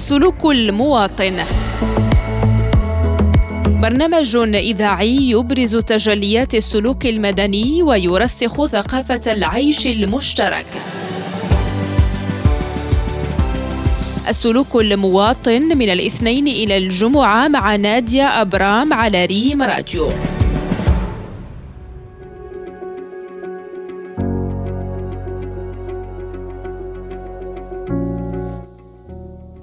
السلوك المواطن برنامج إذاعي يبرز تجليات السلوك المدني ويرسخ ثقافة العيش المشترك. السلوك المواطن من الاثنين إلى الجمعة مع نادية أبرام على ريم راديو.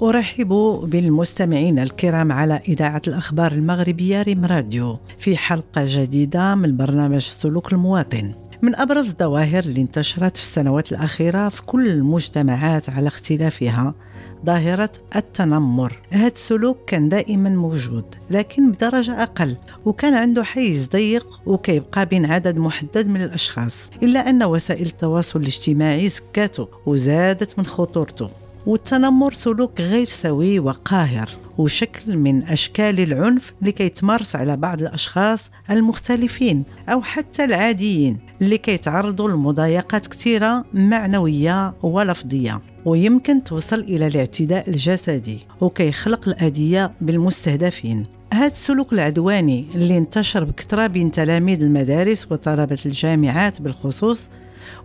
أرحب بالمستمعين الكرام على إذاعة الأخبار المغربية ريم راديو في حلقة جديدة من برنامج سلوك المواطن. من أبرز الظواهر اللي انتشرت في السنوات الأخيرة في كل المجتمعات على اختلافها ظاهرة التنمر. هذا السلوك كان دائما موجود لكن بدرجة أقل وكان عنده حيز ضيق وكيبقى بين عدد محدد من الأشخاص إلا أن وسائل التواصل الاجتماعي زكاته وزادت من خطورته. والتنمر سلوك غير سوي وقاهر وشكل من أشكال العنف اللي كيتمارس على بعض الأشخاص المختلفين أو حتى العاديين اللي كيتعرضوا لمضايقات كثيرة معنوية ولفظية. ويمكن توصل إلى الاعتداء الجسدي وكيخلق الأذية بالمستهدفين. هذا السلوك العدواني اللي انتشر بكثرة بين تلاميذ المدارس وطلبة الجامعات بالخصوص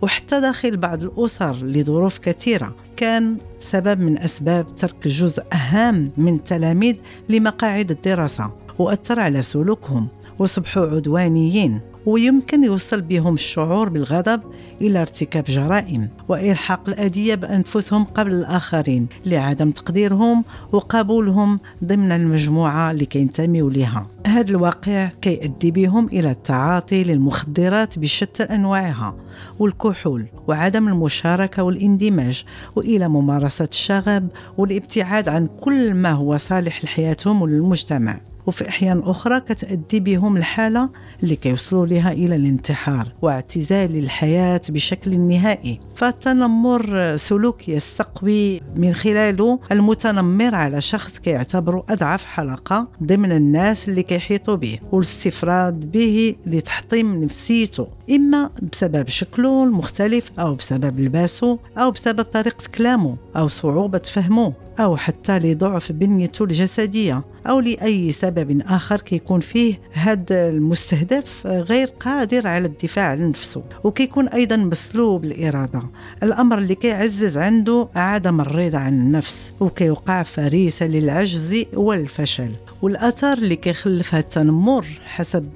وحتى داخل بعض الأسر لظروف كثيرة. كان سبب من أسباب ترك جزء هام من التلاميذ لمقاعد الدراسة وأثر على سلوكهم وصبحوا عدوانيين. ويمكن يوصل بهم الشعور بالغضب إلى ارتكاب جرائم وإلحاق الأذية بأنفسهم قبل الآخرين لعدم تقديرهم وقبولهم ضمن المجموعة اللي كينتميوا لها هذا الواقع كيؤدي بهم إلى التعاطي للمخدرات بشتى أنواعها والكحول وعدم المشاركة والاندماج وإلى ممارسة الشغب والابتعاد عن كل ما هو صالح لحياتهم وللمجتمع وفي أحيان أخرى كتأدي بهم الحالة اللي كيوصلوا لها إلى الانتحار واعتزال الحياة بشكل نهائي. فالتنمر سلوك يستقوي من خلاله المتنمر على شخص كيعتبره أضعف حلقة ضمن الناس اللي كيحيطوا به والاستفراد به لتحطيم نفسيته إما بسبب شكله المختلف أو بسبب لباسه أو بسبب طريقة كلامه أو صعوبة فهمه. أو حتى لضعف بنيته الجسدية أو لأي سبب آخر كيكون فيه هذا المستهدف غير قادر على الدفاع عن نفسه. وكيكون أيضا مسلوب الإرادة الأمر اللي كيعزز عنده عدم الرضا عن النفس وكيوقع فريسة للعجز والفشل. والآثار اللي كيخلفها التنمر حسب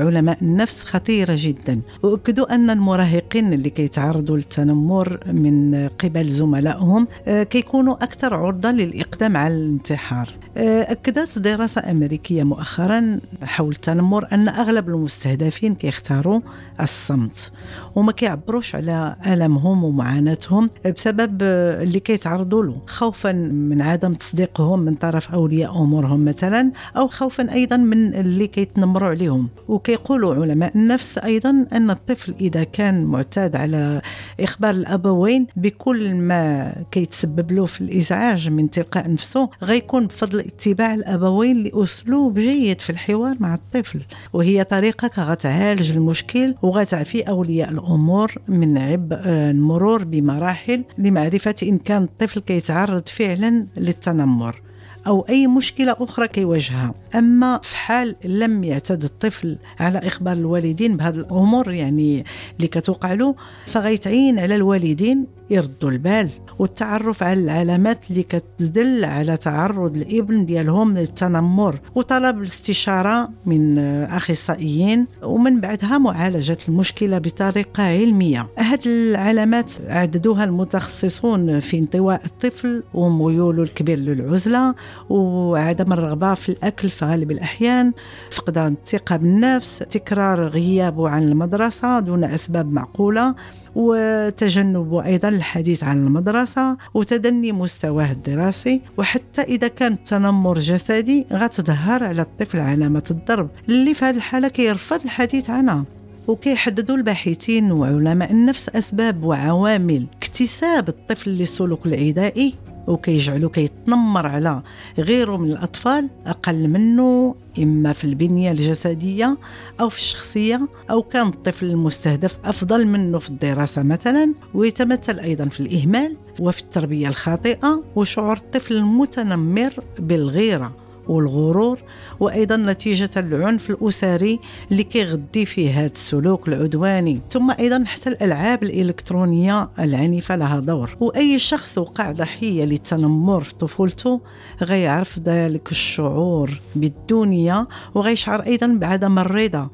علماء النفس خطيرة جدا. وأكدوا أن المراهقين اللي كيتعرضوا للتنمر من قبل زملائهم كيكونوا أكثر عرضة للإقدام على الانتحار. أكدت دراسة أمريكية مؤخرا حول التنمر أن أغلب المستهدفين كيختاروا الصمت وما كيعبروش على ألمهم ومعاناتهم بسبب اللي كيتعرضوا له خوفا من عدم تصديقهم من طرف أولياء أمورهم مثلا أو خوفا أيضا من اللي كيتنمروا عليهم. وكيقولوا علماء النفس أيضا أن الطفل إذا كان معتاد على إخبار الأبوين بكل ما كيتسبب له في الإزعاج. من تلقاء نفسه غيكون بفضل اتباع الأبوين لأسلوب جيد في الحوار مع الطفل. وهي طريقة كغتعالج المشكل وغتعفي أولياء الأمور من عبء المرور بمراحل لمعرفة إن كان الطفل كيتعرض فعلا للتنمر أو أي مشكلة أخرى كيواجهها. أما في حال لم يعتد الطفل على إخبار الوالدين بهذه الأمور يعني اللي كتوقع له فغيتعين على الوالدين يردوا البال. والتعرف على العلامات اللي كتدل على تعرض الابن ديالهم للتنمر وطلب الاستشارة من أخصائيين ومن بعدها معالجة المشكلة بطريقة علمية. هذه العلامات عددوها المتخصصون في انطواء الطفل وميوله الكبير للعزلة وعدم الرغبة في الأكل في غالب الأحيان فقدان الثقة بالنفس تكرار غيابه عن المدرسة دون أسباب معقولة. وتجنب أيضا الحديث عن المدرسة وتدني مستواه الدراسي وحتى إذا كان التنمر جسدي غتظهر على الطفل علامة الضرب اللي في هذه الحالة كيرفض الحديث عنها. وكيحددوا الباحثين وعلماء النفس أسباب وعوامل اكتساب الطفل للسلوك العدائي. وكيجعلو كيتنمر على غيره من الأطفال أقل منه إما في البنية الجسدية أو في الشخصية أو كان الطفل المستهدف أفضل منه في الدراسة مثلا ويتمثل أيضا في الإهمال وفي التربية الخاطئة وشعور الطفل المتنمر بالغيرة. والغرور وأيضا نتيجة العنف الأسري اللي كيغدي فيه هذا السلوك العدواني. ثم أيضا حتى الألعاب الإلكترونية العنيفة لها دور. وأي شخص وقع ضحية للتنمر في طفولته غيعرف ذلك الشعور بالدونيه وغيشعر أيضا بعدم الرضا.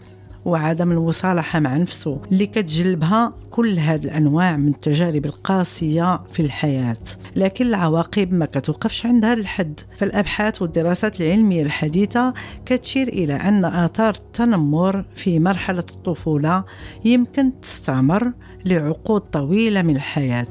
وعدم المصالحة مع نفسه اللي كتجلبها كل هذه الأنواع من التجارب القاسية في الحياة. لكن العواقب ما كتوقفش عند هذا الحد. فالأبحاث والدراسات العلمية الحديثة كتشير إلى أن آثار التنمر في مرحلة الطفولة يمكن تستمر لعقود طويلة من الحياة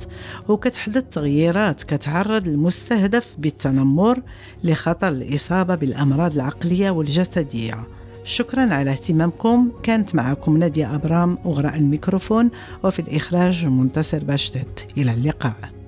وكتحدث تغييرات كتعرض المستهدف بالتنمر لخطر الإصابة بالأمراض العقلية والجسدية. شكرا على اهتمامكم. كانت معكم نادية أبرام وغراء الميكروفون وفي الإخراج منتصر باشتت إلى اللقاء.